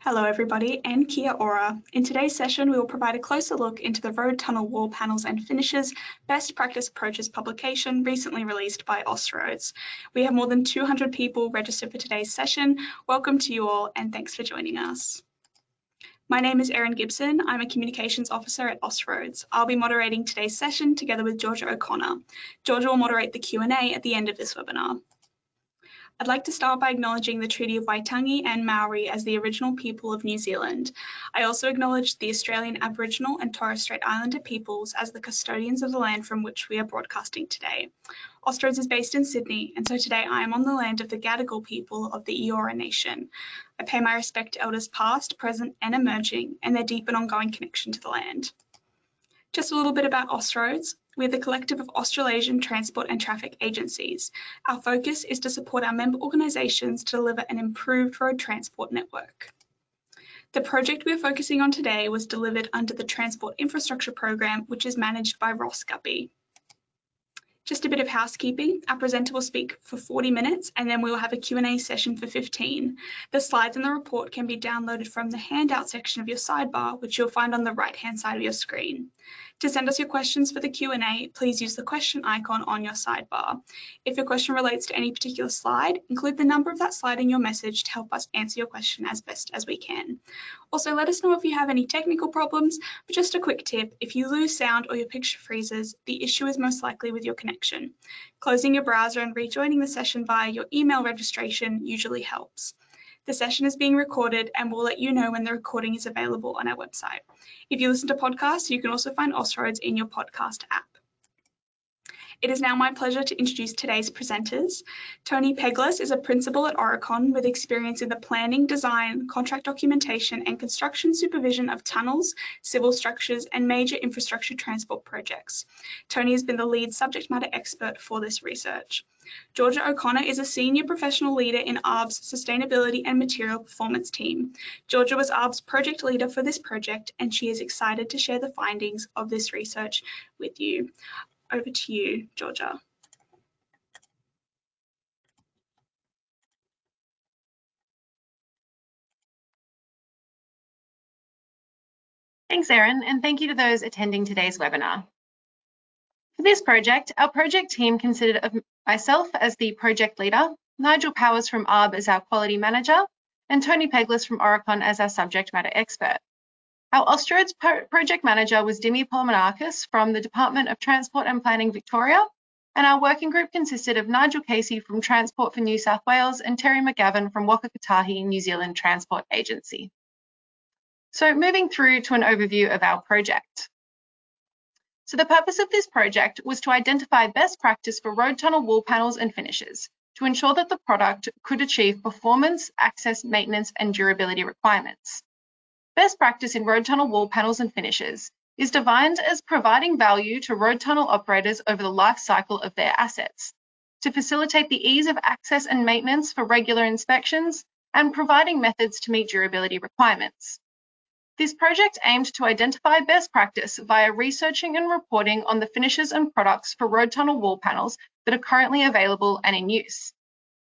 Hello everybody and kia ora. In today's session, we will provide a closer look into the road tunnel wall panels and finishes best practice approaches publication recently released by Austroads. We have more than 200 people registered for today's session. Welcome to you all and thanks for joining us. My name is Erin Gibson. I'm a Communications Officer at Austroads. I'll be moderating today's session together with Georgia O'Connor. Georgia will moderate the Q&A at the end of this webinar. I'd like to start by acknowledging the Treaty of Waitangi and Maori as the original people of New Zealand. I also acknowledge the Australian Aboriginal and Torres Strait Islander peoples as the custodians of the land from which we are broadcasting today. Austroads is based in Sydney, and so today I am on the land of the Gadigal people of the Eora Nation. I pay my respect to elders past, present, and emerging, and their deep and ongoing connection to the land. Just a little bit about Austroads. We're the collective of Australasian transport and traffic agencies. Our focus is to support our member organisations to deliver an improved road transport network. The project we're focusing on today was delivered under the Transport Infrastructure Program, which is managed by Ross Guppy. Just a bit of housekeeping. Our presenter will speak for 40 minutes and then we will have a Q&A session for 15. The slides and the report can be downloaded from the handout section of your sidebar, which you'll find on the right-hand side of your screen. To send us your questions for the Q&A, please use the question icon on your sidebar. If your question relates to any particular slide, include the number of that slide in your message to help us answer your question as best as we can. Also, let us know if you have any technical problems, but just a quick tip, if you lose sound or your picture freezes, the issue is most likely with your connection. Closing your browser and rejoining the session via your email registration usually helps. The session is being recorded and we'll let you know when the recording is available on our website. If you listen to podcasts, you can also find Austroads in your podcast app. It is now my pleasure to introduce today's presenters. Tony Peglas is a principal at Aurecon with experience in the planning, design, contract documentation and construction supervision of tunnels, civil structures and major infrastructure transport projects. Tony has been the lead subject matter expert for this research. Georgia O'Connor is a senior professional leader in ARRB's sustainability and material performance team. Georgia was ARRB's project leader for this project and she is excited to share the findings of this research with you. Over to you, Georgia. Thanks, Erin, and thank you to those attending today's webinar. For this project, our project team considered of myself as the project leader, Nigel Powers from ARRB as our quality manager, and Tony Peglas from Aurecon as our subject matter expert. Our Austroads project manager was Dimi Polmanakis from the Department of Transport and Planning Victoria, and our working group consisted of Nigel Casey from Transport for New South Wales and Terry McGavin from Waka Kotahi New Zealand Transport Agency. So moving through to an overview of our project. So the purpose of this project was to identify best practice for road tunnel wall panels and finishes to ensure that the product could achieve performance, access, maintenance and durability requirements. Best practice in road tunnel wall panels and finishes is defined as providing value to road tunnel operators over the life cycle of their assets to facilitate the ease of access and maintenance for regular inspections and providing methods to meet durability requirements. This project aimed to identify best practice via researching and reporting on the finishes and products for road tunnel wall panels that are currently available and in use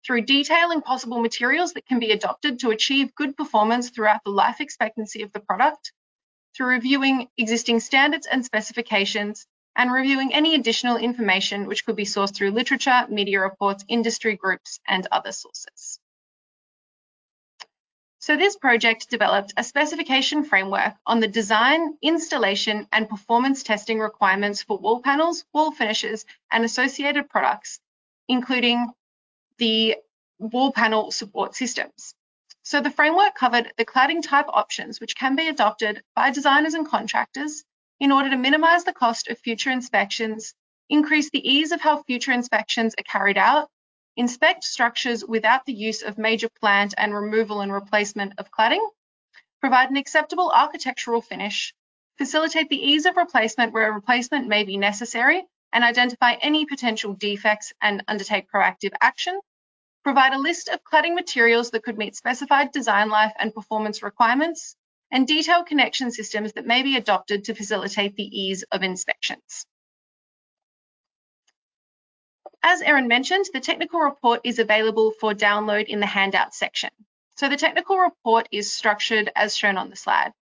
through detailing possible materials that can be adopted to achieve good performance throughout the life expectancy of the product, through reviewing existing standards and specifications, and reviewing any additional information which could be sourced through literature, media reports, industry groups, and other sources. So this project developed a specification framework on the design, installation, and performance testing requirements for wall panels, wall finishes, and associated products, including the wall panel support systems. So the framework covered the cladding type options which can be adopted by designers and contractors in order to minimise the cost of future inspections, increase the ease of how future inspections are carried out, inspect structures without the use of major plant and removal and replacement of cladding, provide an acceptable architectural finish, facilitate the ease of replacement where replacement may be necessary, and identify any potential defects and undertake proactive action. Provide a list of cladding materials that could meet specified design life and performance requirements, and detail connection systems that may be adopted to facilitate the ease of inspections. As Erin mentioned, the technical report is available for download in the handout section. So the technical report is structured as shown on the slide.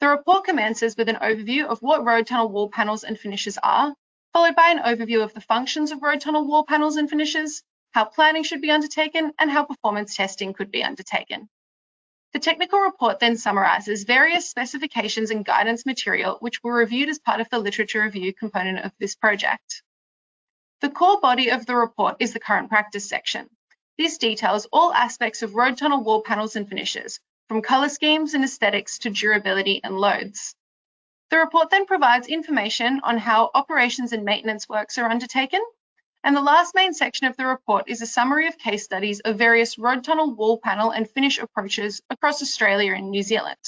The report commences with an overview of what road tunnel wall panels and finishes are, followed by an overview of the functions of road tunnel wall panels and finishes, how planning should be undertaken, and how performance testing could be undertaken. The technical report then summarises various specifications and guidance material which were reviewed as part of the literature review component of this project. The core body of the report is the current practice section. This details all aspects of road tunnel wall panels and finishes, from colour schemes and aesthetics to durability and loads. The report then provides information on how operations and maintenance works are undertaken, and the last main section of the report is a summary of case studies of various road tunnel wall panel and finish approaches across Australia and New Zealand.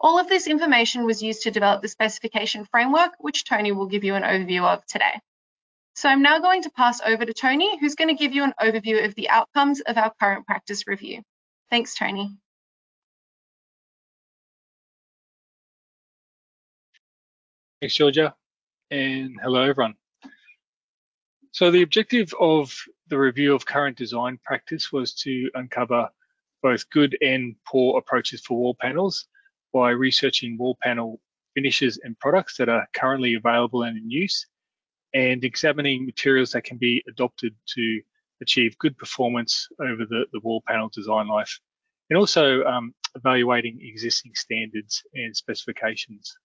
All of this information was used to develop the specification framework, which Tony will give you an overview of today. So I'm now going to pass over to Tony, who's going to give you an overview of the outcomes of our current practice review. Thanks, Tony. Thanks, Georgia, and hello, everyone. So the objective of the review of current design practice was to uncover both good and poor approaches for wall panels by researching wall panel finishes and products that are currently available and in use and examining materials that can be adopted to achieve good performance over the, the wall panel design life, and also um, evaluating existing standards and specifications.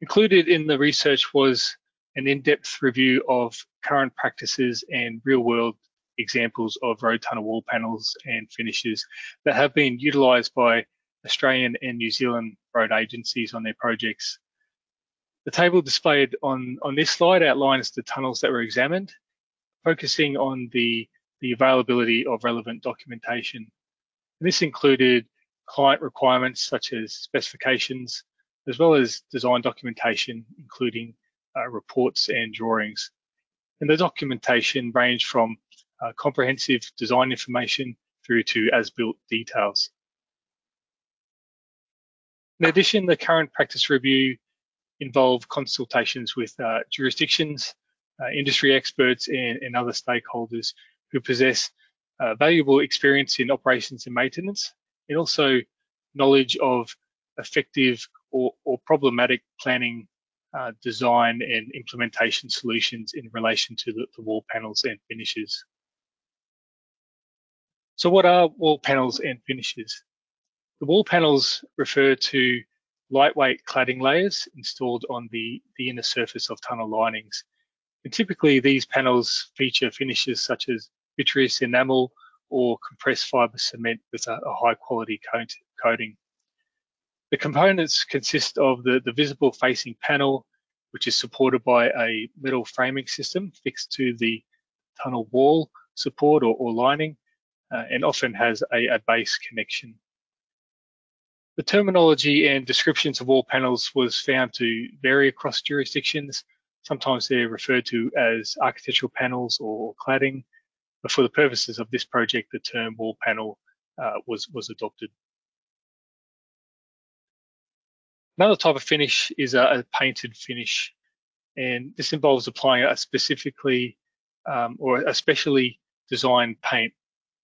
Included in the research was an in-depth review of current practices and real-world examples of road tunnel wall panels and finishes that have been utilised by Australian and New Zealand road agencies on their projects the table displayed on, on this slide outlines the tunnels that were examined, focusing on the, the availability of relevant documentation. And this included client requirements such as specifications, as well as design documentation, including uh, reports and drawings. And the documentation range from uh, comprehensive design information through to as-built details. In addition, the current practice review involve consultations with uh, jurisdictions, uh, industry experts, and, and, other stakeholders who possess uh, valuable experience in operations and maintenance, and also knowledge of effective or, or problematic planning, uh, design, and implementation solutions in relation to the, the wall panels and finishes. So what are wall panels and finishes? The wall panels refer to lightweight cladding layers installed on the, the inner surface of tunnel linings. And typically these panels feature finishes such as vitreous enamel or compressed fiber cement with a, a high quality coating. The components consist of the, the visible facing panel, which is supported by a metal framing system fixed to the tunnel wall support or, or lining, uh, and often has a, a base connection. The terminology and descriptions of wall panels was found to vary across jurisdictions. Sometimes they're referred to as architectural panels or cladding, but for the purposes of this project, the term wall panel uh, was, was adopted. Another type of finish is a, a painted finish, and this involves applying a specifically um, or a specially designed paint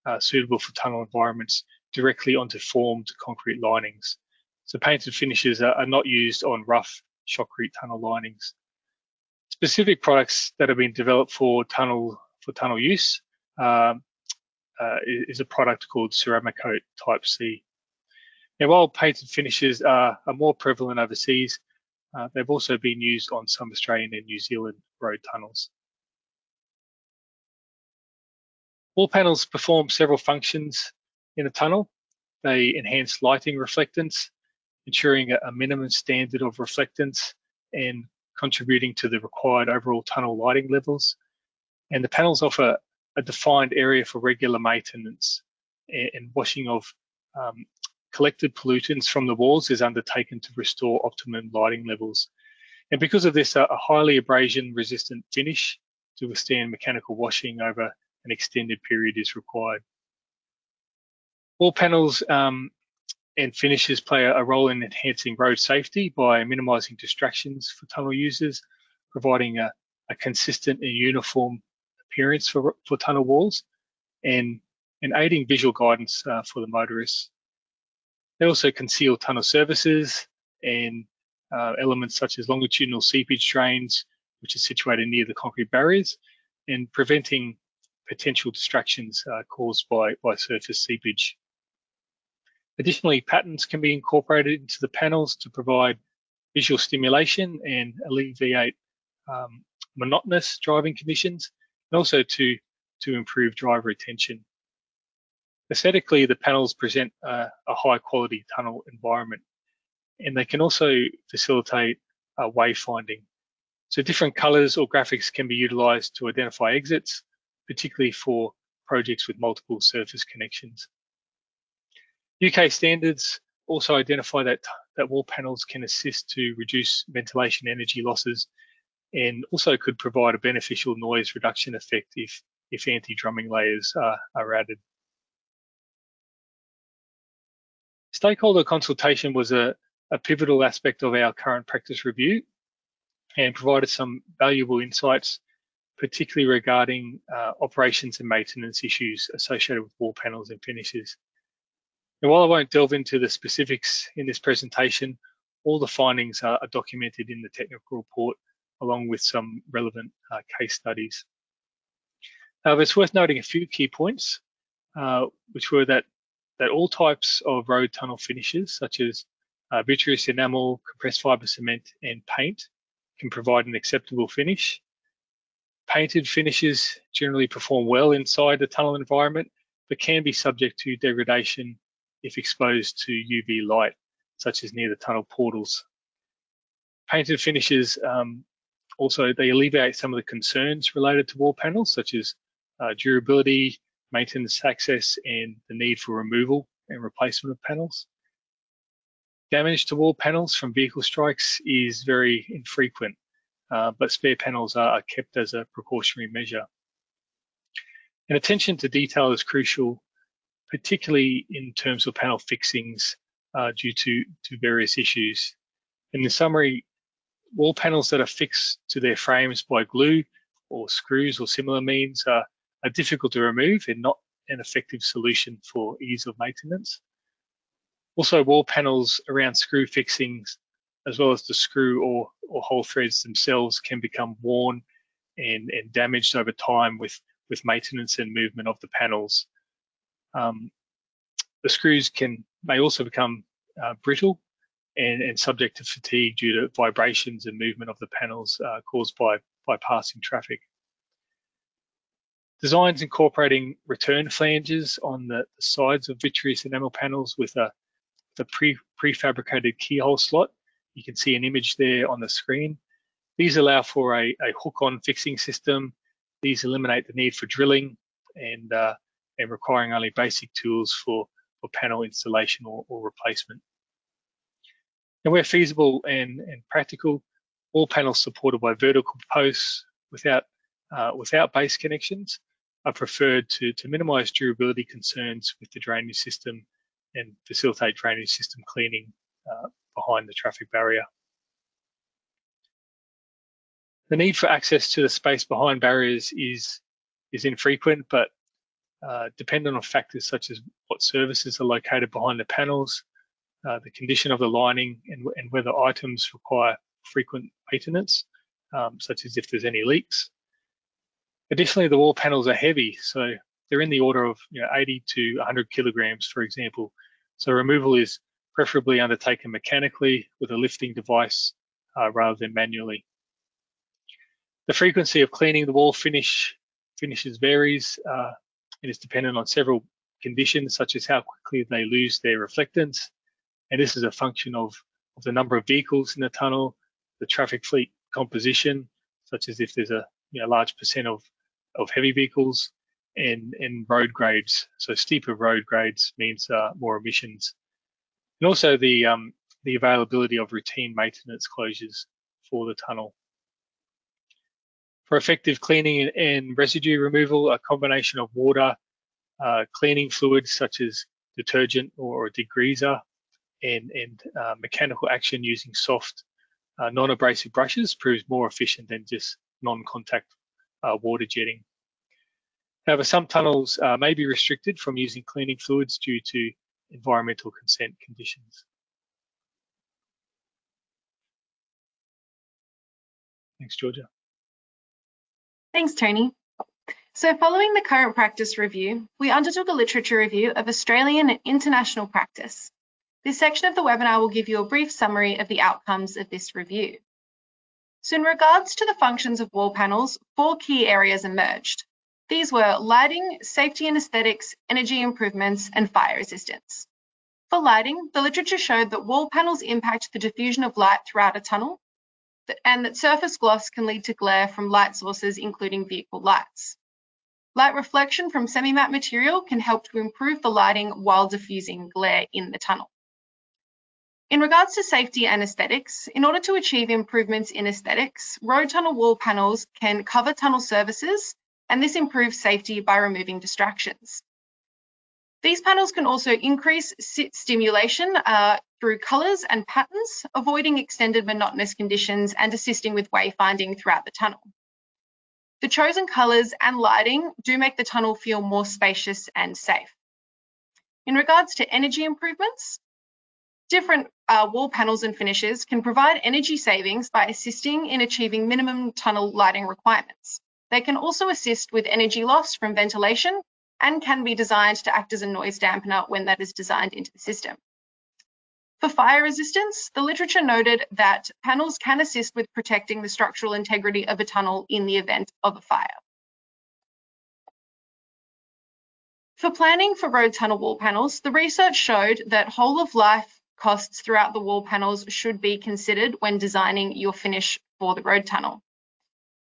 uh, suitable for tunnel environments directly onto formed concrete linings. So painted finishes are, are not used on rough shotcrete tunnel linings. Specific products that have been developed for tunnel for tunnel use um, uh, is a product called Ceramicoat Type C. Now, while painted finishes are, are more prevalent overseas, uh, they've also been used on some Australian and New Zealand road tunnels. Wall panels perform several functions in a tunnel. They enhance lighting reflectance, ensuring a minimum standard of reflectance and contributing to the required overall tunnel lighting levels. And the panels offer a defined area for regular maintenance and washing of um, collected pollutants from the walls is undertaken to restore optimum lighting levels. And because of this, a highly abrasion resistant finish to withstand mechanical washing over an extended period is required. Wall panels um, and finishes play a role in enhancing road safety by minimising distractions for tunnel users, providing a, a consistent and uniform appearance for, for tunnel walls, and and aiding visual guidance uh, for the motorists. They also conceal tunnel services and uh, elements such as longitudinal seepage drains, which are situated near the concrete barriers, and preventing potential distractions uh, caused by, by surface seepage. Additionally, patterns can be incorporated into the panels to provide visual stimulation and alleviate um, monotonous driving conditions, and also to, to improve driver attention. Aesthetically, the panels present a, a high quality tunnel environment, and they can also facilitate uh, wayfinding. So different colors or graphics can be utilized to identify exits, particularly for projects with multiple surface connections. UK standards also identify that, that wall panels can assist to reduce ventilation energy losses and also could provide a beneficial noise reduction effect if, if anti-drumming layers are, are added. Stakeholder consultation was a, a pivotal aspect of our current practice review and provided some valuable insights, particularly regarding uh, operations and maintenance issues associated with wall panels and finishes. And while I won't delve into the specifics in this presentation, all the findings are, documented in the technical report along with some relevant uh, case studies. However, it's worth noting a few key points, uh, which were that, that all types of road tunnel finishes, such as uh, vitreous enamel, compressed fiber cement, and paint, can provide an acceptable finish. Painted finishes generally perform well inside the tunnel environment, but can be subject to degradation if exposed to UV light, such as near the tunnel portals. Painted finishes um, also, they alleviate some of the concerns related to wall panels, such as uh, durability, maintenance access, and the need for removal and replacement of panels. Damage to wall panels from vehicle strikes is very infrequent, uh, but spare panels are kept as a precautionary measure. And attention to detail is crucial, particularly in terms of panel fixings uh, due to, to various issues. In the summary, wall panels that are fixed to their frames by glue or screws or similar means are, are difficult to remove and not an effective solution for ease of maintenance. Also, wall panels around screw fixings, as well as the screw or, or hole threads themselves can become worn and, and damaged over time with, with maintenance and movement of the panels. Um, the screws can may also become uh, brittle and, and, subject to fatigue due to vibrations and movement of the panels uh, caused by, by passing traffic. Designs incorporating return flanges on the, sides of vitreous enamel panels with a, the pre, prefabricated keyhole slot. You can see an image there on the screen. These allow for a, a hook-on fixing system. These eliminate the need for drilling and, uh, and requiring only basic tools for, for panel installation or, or replacement. And where feasible and, and practical, all panels supported by vertical posts without, uh, without base connections are preferred to, to minimize durability concerns with the drainage system and facilitate drainage system cleaning uh, behind the traffic barrier. The need for access to the space behind barriers is, is infrequent, but uh, dependent on factors such as what services are located behind the panels, uh, the condition of the lining and, and, whether items require frequent maintenance, um, such as if there's any leaks. Additionally, the wall panels are heavy, so they're in the order of you know, 80 to 100 kilograms, for example. So removal is preferably undertaken mechanically with a lifting device uh, rather than manually. The frequency of cleaning the wall finish finishes varies uh, and is dependent on several conditions such as how quickly they lose their reflectance, and this is a function of, of the number of vehicles in the tunnel, the traffic fleet composition, such as if there's a you know, large percent of, of heavy vehicles, and, and road grades. So steeper road grades means uh, more emissions. And also the, um, the availability of routine maintenance closures for the tunnel. For effective cleaning and residue removal, a combination of water, uh, cleaning fluids such as detergent or degreaser, and, and uh, mechanical action using soft, uh, non-abrasive brushes proves more efficient than just non-contact uh, water jetting. However, some tunnels uh, may be restricted from using cleaning fluids due to environmental consent conditions. Thanks, Georgia. Thanks, Tony. So following the current practice review, we undertook a literature review of Australian and international practice. This section of the webinar will give you a brief summary of the outcomes of this review. So in regards to the functions of wall panels, four key areas emerged. These were lighting, safety and aesthetics, energy improvements, and fire resistance. For lighting, the literature showed that wall panels impact the diffusion of light throughout a tunnel, and that surface gloss can lead to glare from light sources, including vehicle lights. Light reflection from semi-matte material can help to improve the lighting while diffusing glare in the tunnel. In regards to safety and aesthetics, in order to achieve improvements in aesthetics, road tunnel wall panels can cover tunnel surfaces and this improves safety by removing distractions. These panels can also increase stimulation uh, through colours and patterns, avoiding extended monotonous conditions and assisting with wayfinding throughout the tunnel. The chosen colours and lighting do make the tunnel feel more spacious and safe. In regards to energy improvements, different uh, wall panels and finishes can provide energy savings by assisting in achieving minimum tunnel lighting requirements. They can also assist with energy loss from ventilation and can be designed to act as a noise dampener when that is designed into the system. For fire resistance, the literature noted that panels can assist with protecting the structural integrity of a tunnel in the event of a fire. For planning for road tunnel wall panels, the research showed that whole of life costs throughout the wall panels should be considered when designing your finish for the road tunnel.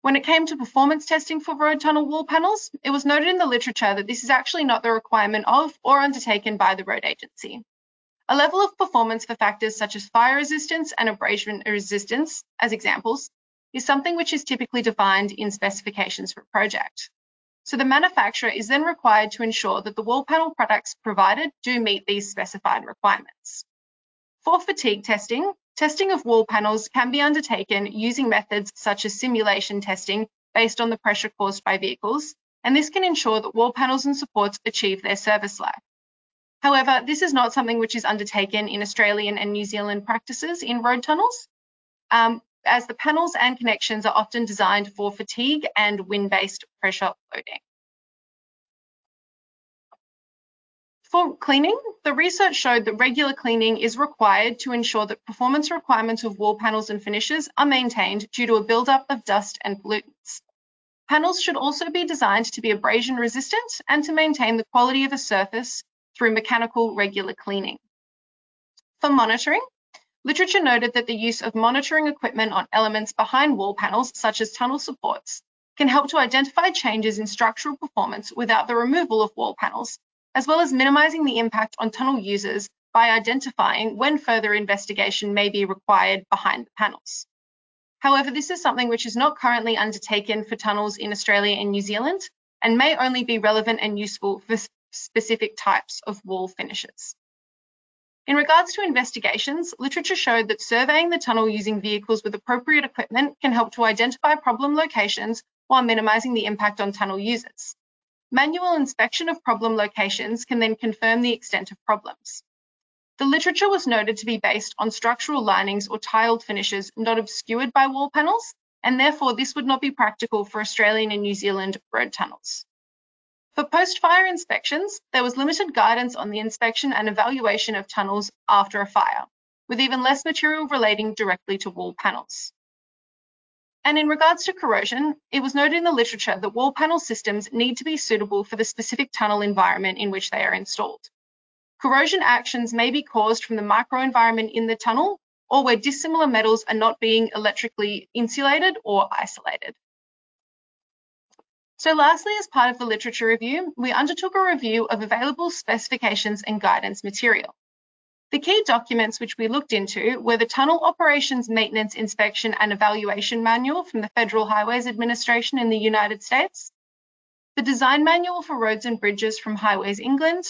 When it came to performance testing for road tunnel wall panels, it was noted in the literature that this is actually not the requirement of or undertaken by the road agency. A level of performance for factors such as fire resistance and abrasion resistance, as examples, is something which is typically defined in specifications for a project. So the manufacturer is then required to ensure that the wall panel products provided do meet these specified requirements. For fatigue testing, Testing of wall panels can be undertaken using methods such as simulation testing based on the pressure caused by vehicles, and this can ensure that wall panels and supports achieve their service life. However, this is not something which is undertaken in Australian and New Zealand practices in road tunnels, um, as the panels and connections are often designed for fatigue and wind-based pressure loading. For cleaning, the research showed that regular cleaning is required to ensure that performance requirements of wall panels and finishes are maintained due to a buildup of dust and pollutants. Panels should also be designed to be abrasion resistant and to maintain the quality of a surface through mechanical regular cleaning. For monitoring, literature noted that the use of monitoring equipment on elements behind wall panels, such as tunnel supports, can help to identify changes in structural performance without the removal of wall panels as well as minimising the impact on tunnel users by identifying when further investigation may be required behind the panels. However, this is something which is not currently undertaken for tunnels in Australia and New Zealand and may only be relevant and useful for specific types of wall finishes. In regards to investigations, literature showed that surveying the tunnel using vehicles with appropriate equipment can help to identify problem locations while minimising the impact on tunnel users. Manual inspection of problem locations can then confirm the extent of problems. The literature was noted to be based on structural linings or tiled finishes not obscured by wall panels, and therefore this would not be practical for Australian and New Zealand road tunnels. For post-fire inspections, there was limited guidance on the inspection and evaluation of tunnels after a fire, with even less material relating directly to wall panels. And in regards to corrosion, it was noted in the literature that wall panel systems need to be suitable for the specific tunnel environment in which they are installed. Corrosion actions may be caused from the microenvironment in the tunnel or where dissimilar metals are not being electrically insulated or isolated. So lastly, as part of the literature review, we undertook a review of available specifications and guidance material. The key documents which we looked into were the Tunnel Operations Maintenance Inspection and Evaluation Manual from the Federal Highways Administration in the United States, the Design Manual for Roads and Bridges from Highways England,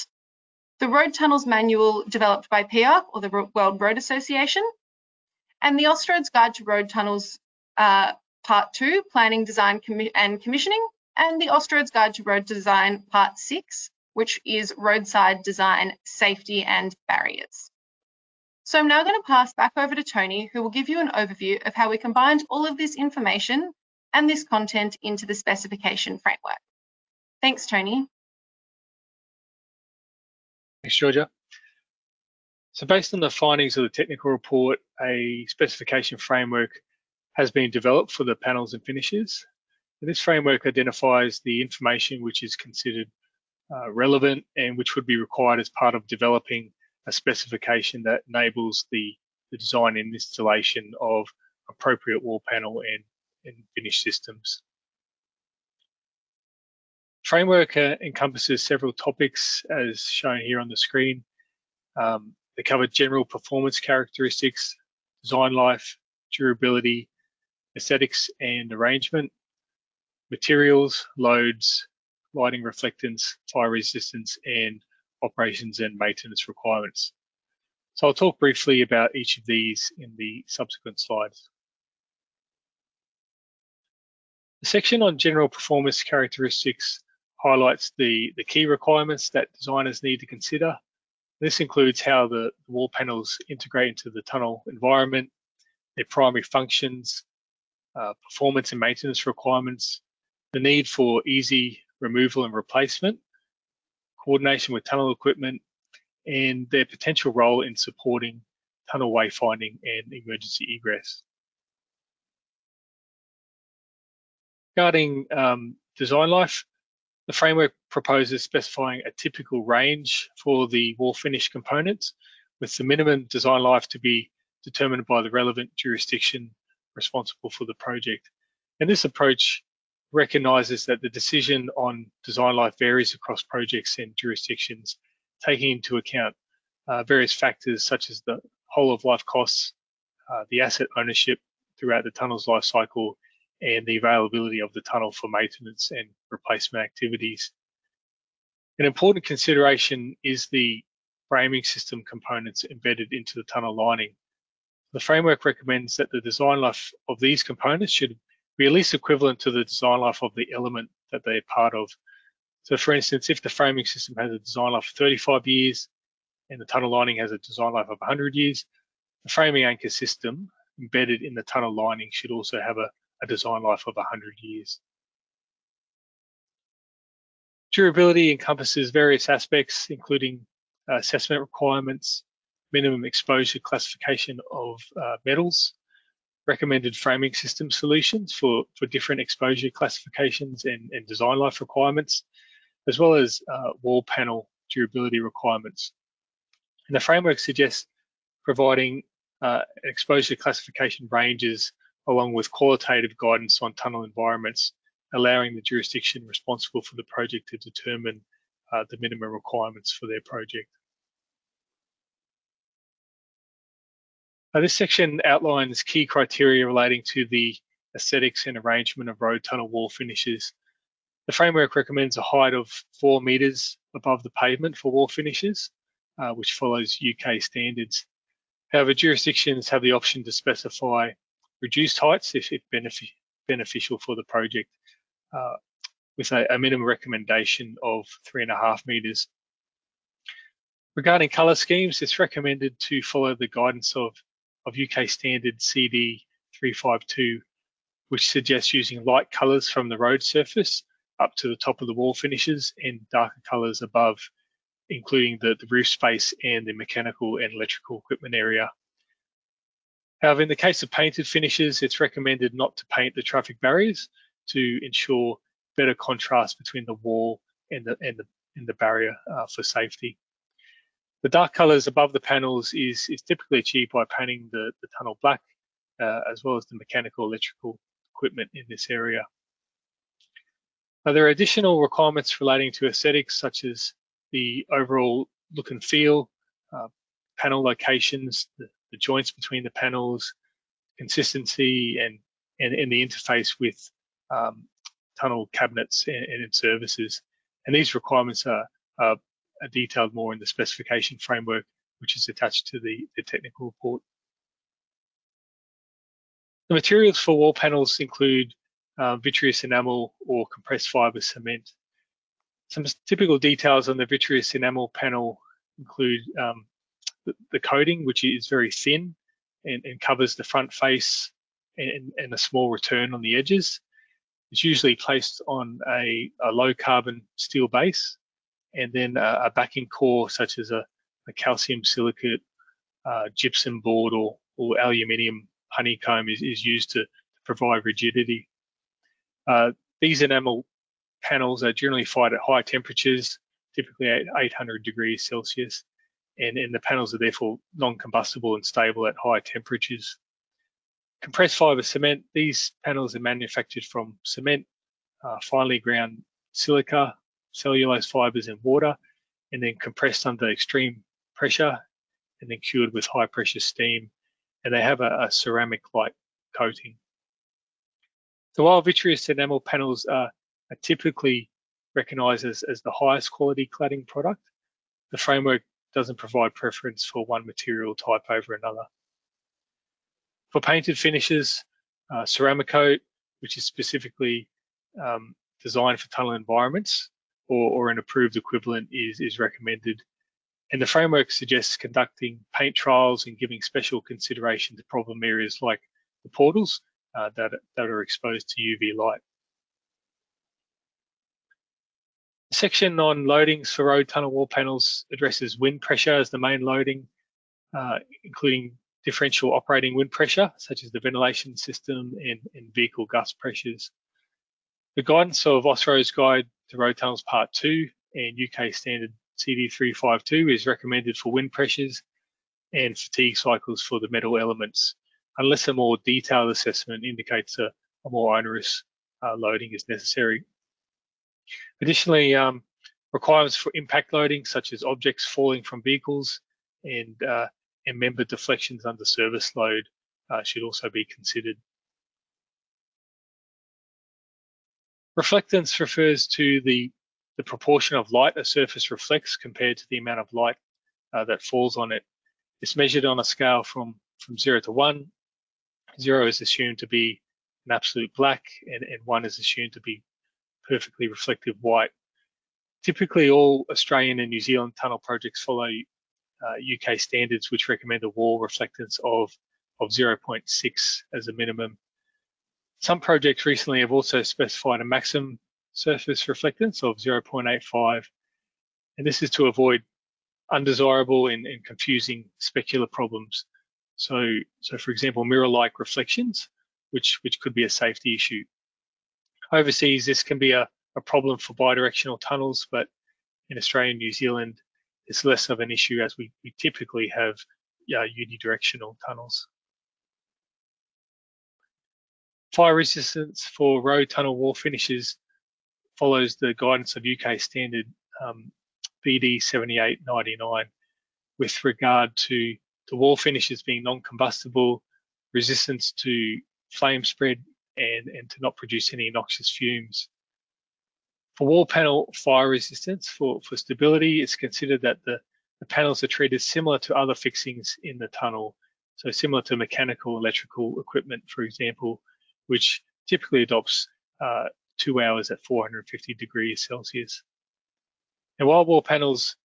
the Road Tunnels Manual developed by PIARC or the World Road Association, and the Austroads Guide to Road Tunnels uh, Part 2, Planning, Design and Commissioning, and the Austroads Guide to Road Design Part 6, which is roadside design, safety and barriers. So I'm now going to pass back over to Tony, who will give you an overview of how we combined all of this information and this content into the specification framework. Thanks, Tony. Thanks, Georgia. So based on the findings of the technical report, a specification framework has been developed for the panels and finishes. And this framework identifies the information which is considered uh, relevant and which would be required as part of developing a specification that enables the, the design and installation of appropriate wall panel and, and finish systems. Framework uh, encompasses several topics as shown here on the screen. Um, they cover general performance characteristics, design life, durability, aesthetics and arrangement, materials, loads, lighting reflectance, fire resistance, and operations and maintenance requirements. So I'll talk briefly about each of these in the subsequent slides. The section on general performance characteristics highlights the, the key requirements that designers need to consider. This includes how the wall panels integrate into the tunnel environment, their primary functions, uh, performance and maintenance requirements, the need for easy removal and replacement, coordination with tunnel equipment, and their potential role in supporting tunnel wayfinding and emergency egress. Regarding um, design life, the framework proposes specifying a typical range for the wall finish components, with the minimum design life to be determined by the relevant jurisdiction responsible for the project. And this approach recognizes that the decision on design life varies across projects and jurisdictions, taking into account uh, various factors such as the whole of life costs, uh, the asset ownership throughout the tunnel's life cycle, and the availability of the tunnel for maintenance and replacement activities. An important consideration is the framing system components embedded into the tunnel lining. The framework recommends that the design life of these components should be at least equivalent to the design life of the element that they're part of. So for instance, if the framing system has a design life of 35 years and the tunnel lining has a design life of 100 years, the framing anchor system embedded in the tunnel lining should also have a, a design life of 100 years. Durability encompasses various aspects, including uh, assessment requirements, minimum exposure classification of uh, metals, recommended framing system solutions for, for different exposure classifications and, and design life requirements, as well as uh, wall panel durability requirements. And the framework suggests providing uh, exposure classification ranges along with qualitative guidance on tunnel environments, allowing the jurisdiction responsible for the project to determine uh, the minimum requirements for their project. This section outlines key criteria relating to the aesthetics and arrangement of road tunnel wall finishes. The framework recommends a height of four metres above the pavement for wall finishes, uh, which follows UK standards. However, jurisdictions have the option to specify reduced heights if benefic beneficial for the project, uh, with a, a minimum recommendation of three and a half metres. Regarding colour schemes, it's recommended to follow the guidance of of UK standard CD 352, which suggests using light colours from the road surface up to the top of the wall finishes and darker colours above, including the, the roof space and the mechanical and electrical equipment area. However, in the case of painted finishes, it's recommended not to paint the traffic barriers to ensure better contrast between the wall and the, and the, and the barrier uh, for safety. The dark colors above the panels is, is typically achieved by painting the, the tunnel black, uh, as well as the mechanical electrical equipment in this area. Now, there are additional requirements relating to aesthetics, such as the overall look and feel, uh, panel locations, the, the, joints between the panels, consistency, and, and, and the interface with um, tunnel cabinets and, and services. And these requirements are, are are detailed more in the specification framework, which is attached to the, the technical report. The materials for wall panels include uh, vitreous enamel or compressed fiber cement. Some typical details on the vitreous enamel panel include um, the, the, coating, which is very thin and, and covers the front face and, and, a small return on the edges. It's usually placed on a, a low carbon steel base and then a, backing core such as a, a calcium silicate, uh, gypsum board or, or aluminium honeycomb is, is used to provide rigidity. Uh, these enamel panels are generally fired at high temperatures, typically at 800 degrees Celsius, and, and the panels are therefore non-combustible and stable at high temperatures. Compressed fiber cement, these panels are manufactured from cement, uh, finely ground silica, cellulose fibers in water, and then compressed under extreme pressure and then cured with high pressure steam. And they have a, a ceramic-like coating. So while vitreous enamel panels are, are typically recognized as, as the highest quality cladding product, the framework doesn't provide preference for one material type over another. For painted finishes, uh, Ceramicoat, which is specifically um, designed for tunnel environments, or, or, an approved equivalent is, is recommended. And the framework suggests conducting paint trials and giving special consideration to problem areas like the portals uh, that, that are exposed to UV light. The section on loadings for road tunnel wall panels addresses wind pressure as the main loading, uh, including differential operating wind pressure, such as the ventilation system and, and vehicle gust pressures. The guidance of Austroads Guide to Road Tunnels Part 2 and UK Standard CD352 is recommended for wind pressures and fatigue cycles for the metal elements, unless a more detailed assessment indicates a, a more onerous uh, loading is necessary. Additionally, um, requirements for impact loading, such as objects falling from vehicles and uh, and member deflections under service load uh, should also be considered. Reflectance refers to the, the proportion of light a surface reflects compared to the amount of light uh, that falls on it. It's measured on a scale from, from zero to one. Zero is assumed to be an absolute black and, and one is assumed to be perfectly reflective white. Typically all Australian and New Zealand tunnel projects follow uh, UK standards, which recommend a wall reflectance of, of 0.6 as a minimum. Some projects recently have also specified a maximum surface reflectance of 0.85, and this is to avoid undesirable and, and confusing specular problems. So, so for example, mirror-like reflections, which, which could be a safety issue. Overseas, this can be a, a problem for bidirectional tunnels, but in Australia and New Zealand, it's less of an issue as we, we typically have uh, unidirectional tunnels. Fire resistance for road tunnel wall finishes follows the guidance of UK standard um, BD 7899 with regard to the wall finishes being non-combustible, resistance to flame spread, and, and to not produce any noxious fumes. For wall panel fire resistance, for, for stability, it's considered that the, the panels are treated similar to other fixings in the tunnel. So similar to mechanical, electrical equipment, for example, which typically adopts uh, two hours at 450 degrees Celsius. And while wall panels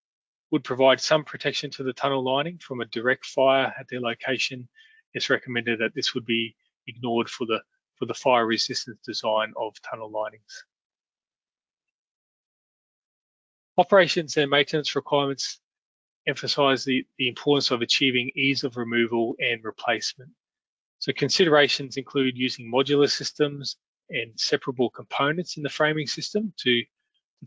would provide some protection to the tunnel lining from a direct fire at their location, it's recommended that this would be ignored for the for the fire resistance design of tunnel linings. Operations and maintenance requirements emphasize the, the importance of achieving ease of removal and replacement. So considerations include using modular systems and separable components in the framing system to,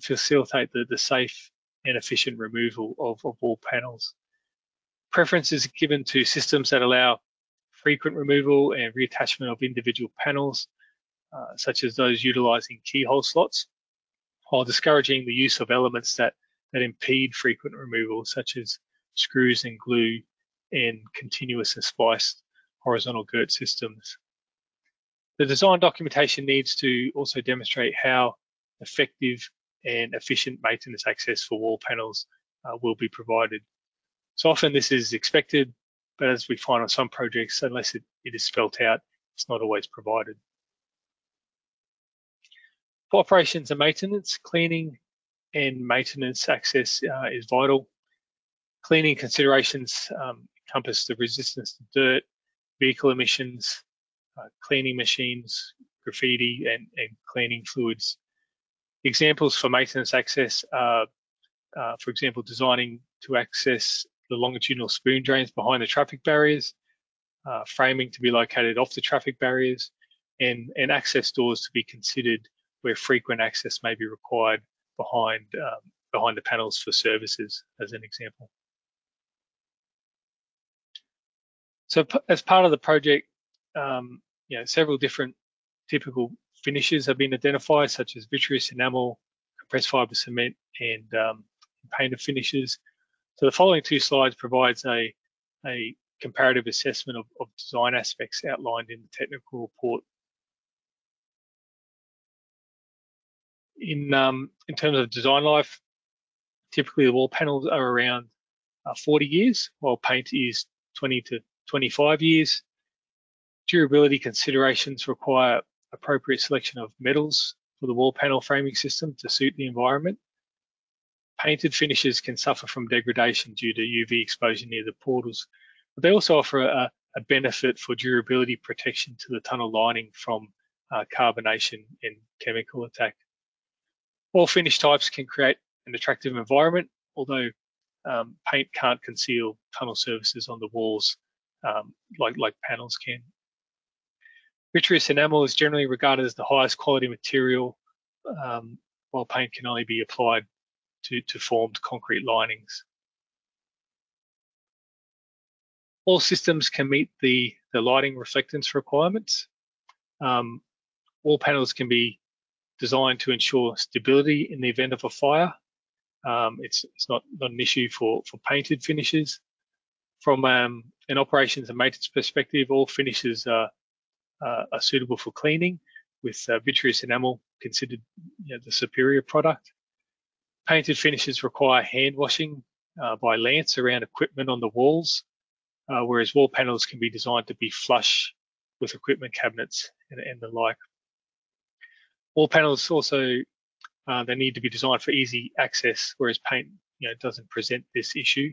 facilitate the, the safe and efficient removal of, of wall panels. Preference is given to systems that allow frequent removal and reattachment of individual panels, uh, such as those utilizing keyhole slots while discouraging the use of elements that, that impede frequent removal, such as screws and glue and continuous and spliced horizontal girt systems. The design documentation needs to also demonstrate how effective and efficient maintenance access for wall panels uh, will be provided. So often this is expected, but as we find on some projects, unless it, it is spelt out, it's not always provided. For operations and maintenance, cleaning and maintenance access uh, is vital. Cleaning considerations um, encompass the resistance to dirt, vehicle emissions, uh, cleaning machines, graffiti, and, and, cleaning fluids. Examples for maintenance access are, uh, for example, designing to access the longitudinal spoon drains behind the traffic barriers, uh, framing to be located off the traffic barriers, and, and access doors to be considered where frequent access may be required behind um, behind the panels for services, as an example. So as part of the project, um, you know, several different typical finishes have been identified, such as vitreous enamel, compressed fiber cement, and um, painted finishes. So the following two slides provides a, a comparative assessment of, of design aspects outlined in the technical report. In, um, in terms of design life, typically the wall panels are around uh, 40 years, while paint is 20 to 25 years. Durability considerations require appropriate selection of metals for the wall panel framing system to suit the environment. Painted finishes can suffer from degradation due to UV exposure near the portals, but they also offer a, a benefit for durability protection to the tunnel lining from uh, carbonation and chemical attack. All finish types can create an attractive environment, although um, paint can't conceal tunnel surfaces on the walls um, like, like panels can. Vitreous enamel is generally regarded as the highest quality material, um, while paint can only be applied to, to formed concrete linings. All systems can meet the, the lighting reflectance requirements. Um, wall panels can be designed to ensure stability in the event of a fire. Um, it's, it's not, not an issue for, for painted finishes. From um, an operations and maintenance perspective, all finishes are, uh, are suitable for cleaning, with uh, vitreous enamel considered you know, the superior product. Painted finishes require hand washing uh, by lance around equipment on the walls, uh, whereas wall panels can be designed to be flush with equipment cabinets and, and the like. Wall panels also, uh, they need to be designed for easy access, whereas paint you know, doesn't present this issue.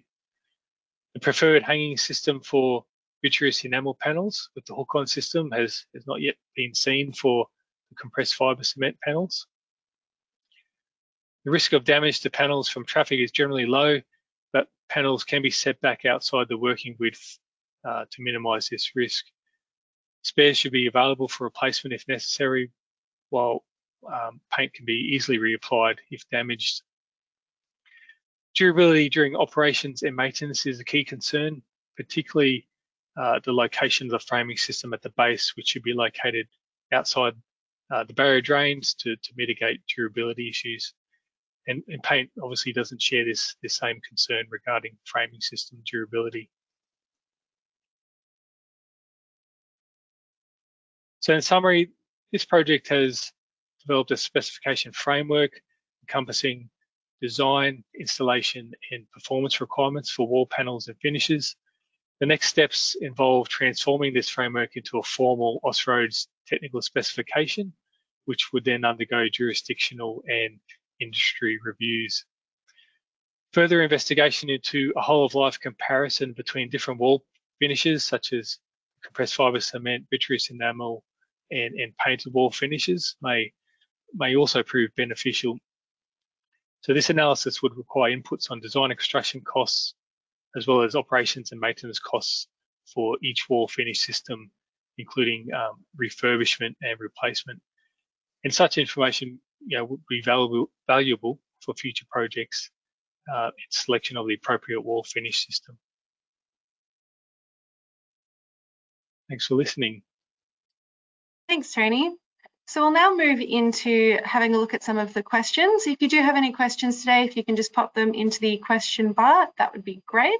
The preferred hanging system for vitreous enamel panels with the hook-on system has, has not yet been seen for the compressed fiber cement panels. The risk of damage to panels from traffic is generally low, but panels can be set back outside the working width uh, to minimize this risk. Spares should be available for replacement if necessary, while um, paint can be easily reapplied if damaged Durability during operations and maintenance is a key concern, particularly uh, the location of the framing system at the base, which should be located outside uh, the barrier drains to, to mitigate durability issues. And, and, paint obviously doesn't share this, this same concern regarding framing system durability. So in summary, this project has developed a specification framework encompassing design, installation, and performance requirements for wall panels and finishes. The next steps involve transforming this framework into a formal Austroads technical specification, which would then undergo jurisdictional and industry reviews. Further investigation into a whole of life comparison between different wall finishes, such as compressed fiber cement, vitreous enamel, and, and painted wall finishes may, may also prove beneficial so this analysis would require inputs on design extraction costs, as well as operations and maintenance costs for each wall finish system, including um, refurbishment and replacement. And such information you know, would be valuable, valuable for future projects uh, in selection of the appropriate wall finish system. Thanks for listening. Thanks, Tony. So we'll now move into having a look at some of the questions. If you do have any questions today, if you can just pop them into the question bar, that would be great.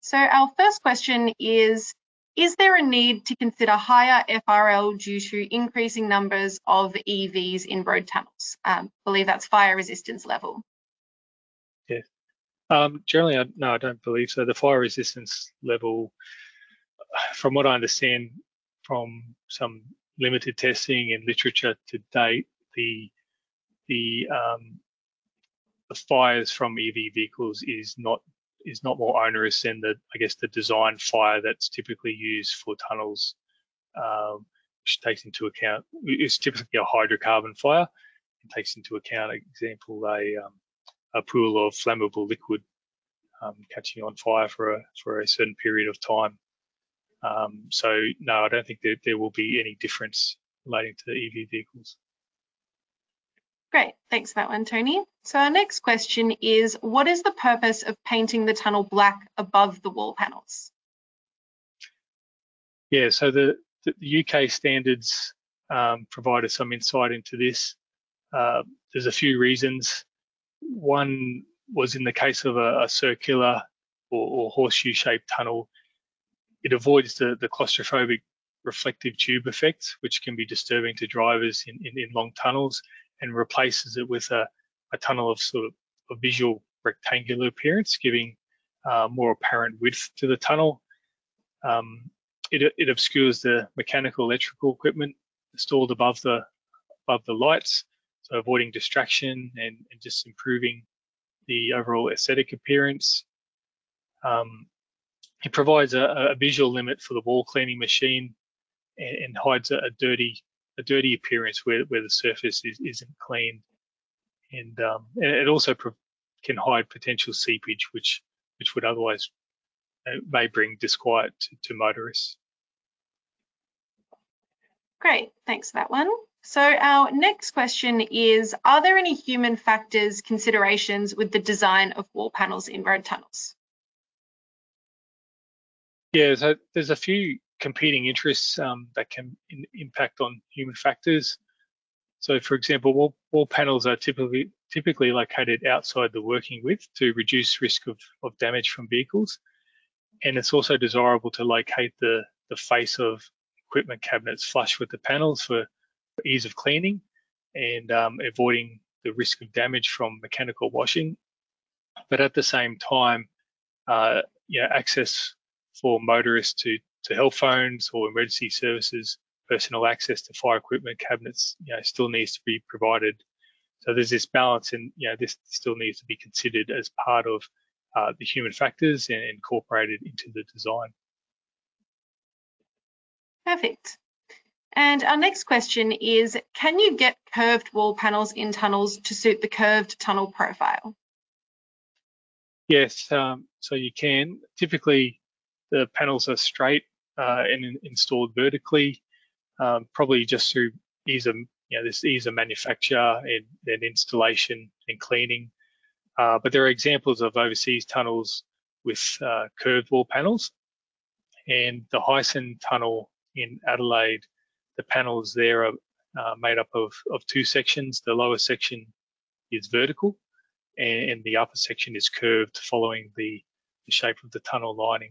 So our first question is, is there a need to consider higher FRL due to increasing numbers of EVs in road tunnels? Um, I believe that's fire resistance level. Yeah, um, generally, I, no, I don't believe so. The fire resistance level, from what I understand from some limited testing and literature to date, the the um, the fires from EV vehicles is not is not more onerous than the I guess the design fire that's typically used for tunnels, um, which takes into account it's typically a hydrocarbon fire. It takes into account, example, a um, a pool of flammable liquid um, catching on fire for a for a certain period of time. Um, so no, I don't think that there will be any difference relating to the EV vehicles. Great, thanks for that one, Tony. So our next question is, what is the purpose of painting the tunnel black above the wall panels? Yeah, so the, the UK standards um, provided some insight into this. Uh, there's a few reasons. One was in the case of a, a circular or, or horseshoe-shaped tunnel, it avoids the, the claustrophobic reflective tube effect, which can be disturbing to drivers in, in, in long tunnels and replaces it with a, a tunnel of sort of a visual rectangular appearance, giving uh, more apparent width to the tunnel. Um, it, it, obscures the mechanical electrical equipment installed above the above the lights, so avoiding distraction and, and just improving the overall aesthetic appearance. Um, it provides a, a, visual limit for the wall cleaning machine and, and hides a, a dirty a dirty appearance where, where the surface is, isn't clean. And, um, and it also can hide potential seepage, which which would otherwise uh, may bring disquiet to, to motorists. Great, thanks for that one. So our next question is, are there any human factors considerations with the design of wall panels in road tunnels? Yeah, so there's a few competing interests um, that can in, impact on human factors. So, for example, wall, wall panels are typically typically located outside the working width to reduce risk of, of damage from vehicles. And it's also desirable to locate the, the face of equipment cabinets flush with the panels for, ease of cleaning and um, avoiding the risk of damage from mechanical washing. But at the same time, uh, you know, access for motorists to to health phones or emergency services, personal access to fire equipment cabinets, you know, still needs to be provided. So there's this balance, and you know, this still needs to be considered as part of uh, the human factors and incorporated into the design. Perfect. And our next question is, can you get curved wall panels in tunnels to suit the curved tunnel profile? Yes, um, so you can. Typically, the panels are straight uh, and installed vertically, um, probably just through ease of you know this ease of manufacture and, and installation and cleaning. Uh, but there are examples of overseas tunnels with uh, curved wall panels, and the Heysen tunnel in Adelaide, the panels there are uh, made up of, of two sections. The lower section is vertical, and, and the upper section is curved, following the, the shape of the tunnel lining.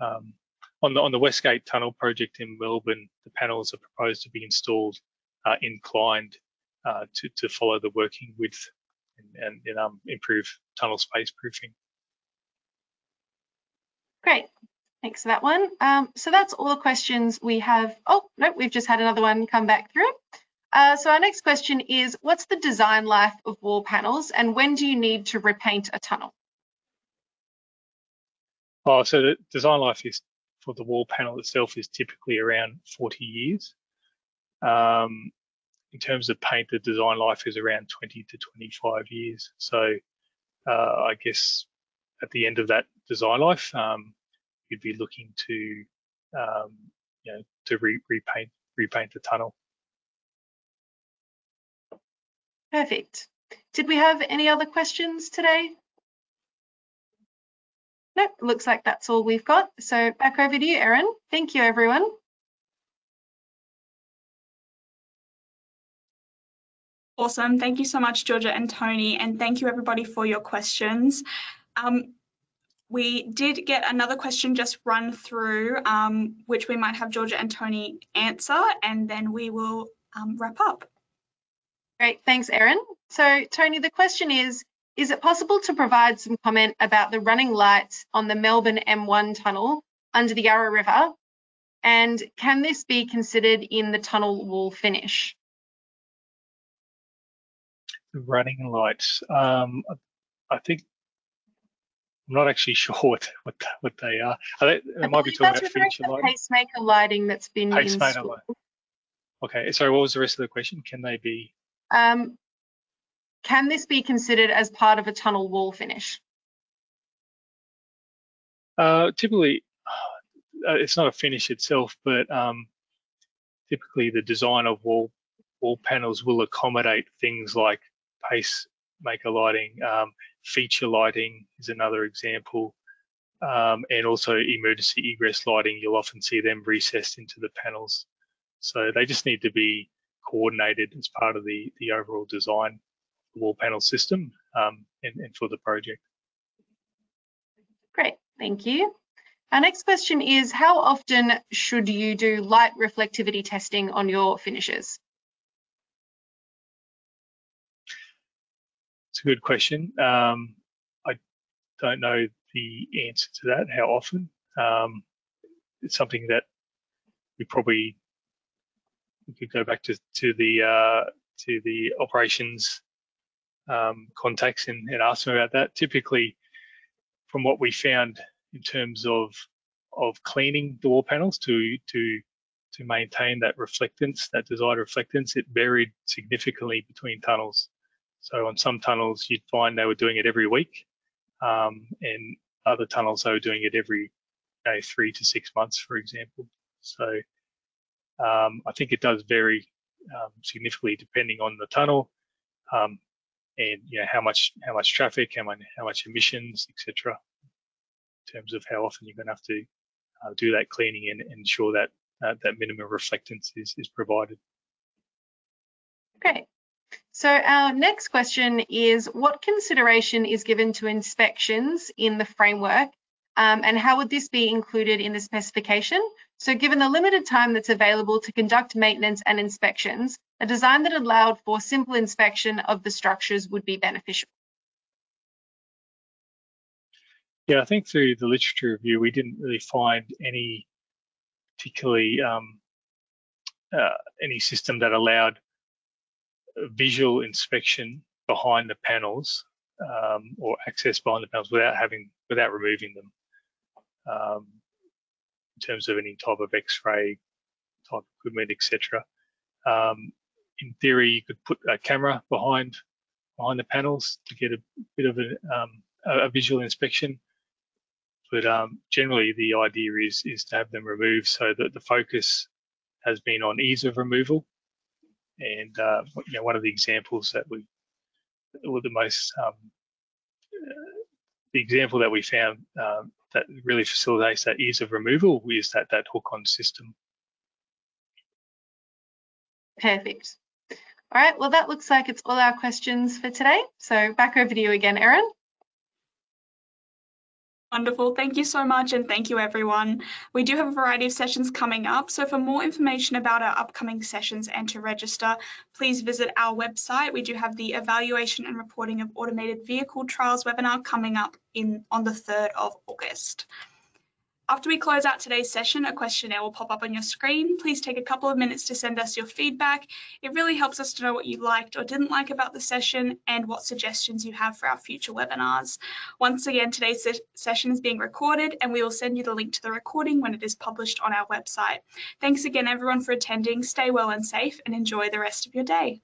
Um, on the on the West Gate Tunnel project in Melbourne, the panels are proposed to be installed uh, inclined uh, to to follow the working width and, and, and um, improve tunnel space proofing. Great, thanks for that one. Um, so that's all the questions we have. Oh no, we've just had another one come back through. Uh, so our next question is, what's the design life of wall panels and when do you need to repaint a tunnel? Oh, so the design life is for the wall panel itself is typically around 40 years. Um, in terms of paint, the design life is around 20 to 25 years. So uh, I guess at the end of that design life, um, you'd be looking to, um, you know, to re repaint repaint the tunnel. Perfect. Did we have any other questions today? Nope, looks like that's all we've got. So back over to you, Erin. Thank you, everyone. Awesome. Thank you so much, Georgia and Tony, and thank you everybody for your questions. Um, we did get another question just run through, um, which we might have Georgia and Tony answer, and then we will um, wrap up. Great, thanks, Erin. So, Tony, the question is, is it possible to provide some comment about the running lights on the Melbourne M1 tunnel under the Yarra River? And can this be considered in the tunnel wall finish? The running lights. Um, I think I'm not actually sure what what, what they are. are they, they might be talking about feature lighting. Pacemaker lighting that's been Pacemaker installed. light. Okay, sorry, what was the rest of the question? Can they be? Um, can this be considered as part of a tunnel wall finish? Uh, typically, uh, it's not a finish itself, but um, typically the design of wall wall panels will accommodate things like pacemaker lighting, um, feature lighting is another example, um, and also emergency egress lighting. You'll often see them recessed into the panels. So they just need to be coordinated as part of the, the overall design the wall panel system um, and, and for the project. Great, thank you. Our next question is, how often should you do light reflectivity testing on your finishes? It's a good question. Um, I don't know the answer to that, how often. Um, it's something that we probably we could go back to, to the uh, to the operations um, contacts and, and ask them about that. Typically, from what we found in terms of of cleaning the wall panels to to to maintain that reflectance, that desired reflectance, it varied significantly between tunnels. So on some tunnels, you'd find they were doing it every week, um, and other tunnels they were doing it every you know, three to six months, for example. So um, I think it does vary um, significantly depending on the tunnel um, and you know how much how much traffic, how much how much emissions, etc. In terms of how often you're going to have to uh, do that cleaning and ensure that uh, that minimum reflectance is is provided. Great. So our next question is what consideration is given to inspections in the framework um, and how would this be included in the specification? So given the limited time that's available to conduct maintenance and inspections, a design that allowed for simple inspection of the structures would be beneficial. Yeah, I think through the literature review, we didn't really find any particularly um, uh, any system that allowed visual inspection behind the panels um, or access behind the panels without having without removing them um, in terms of any type of X-ray type equipment, etc. Um, in theory, you could put a camera behind behind the panels to get a bit of a, um, a visual inspection. But um, generally, the idea is is to have them removed so that the focus has been on ease of removal. And uh, you know, one of the examples that we were the most um, the example that we found um, that really facilitates that ease of removal is that that hook-on system. Perfect. All right, well, that looks like it's all our questions for today. So back over to you again, Erin. Wonderful. Thank you so much and thank you everyone. We do have a variety of sessions coming up. So for more information about our upcoming sessions and to register, please visit our website. We do have the evaluation and reporting of automated vehicle trials webinar coming up in on the 3rd of August. After we close out today's session, a questionnaire will pop up on your screen. Please take a couple of minutes to send us your feedback. It really helps us to know what you liked or didn't like about the session and what suggestions you have for our future webinars. Once again, today's se session is being recorded and we will send you the link to the recording when it is published on our website. Thanks again, everyone, for attending. Stay well and safe and enjoy the rest of your day.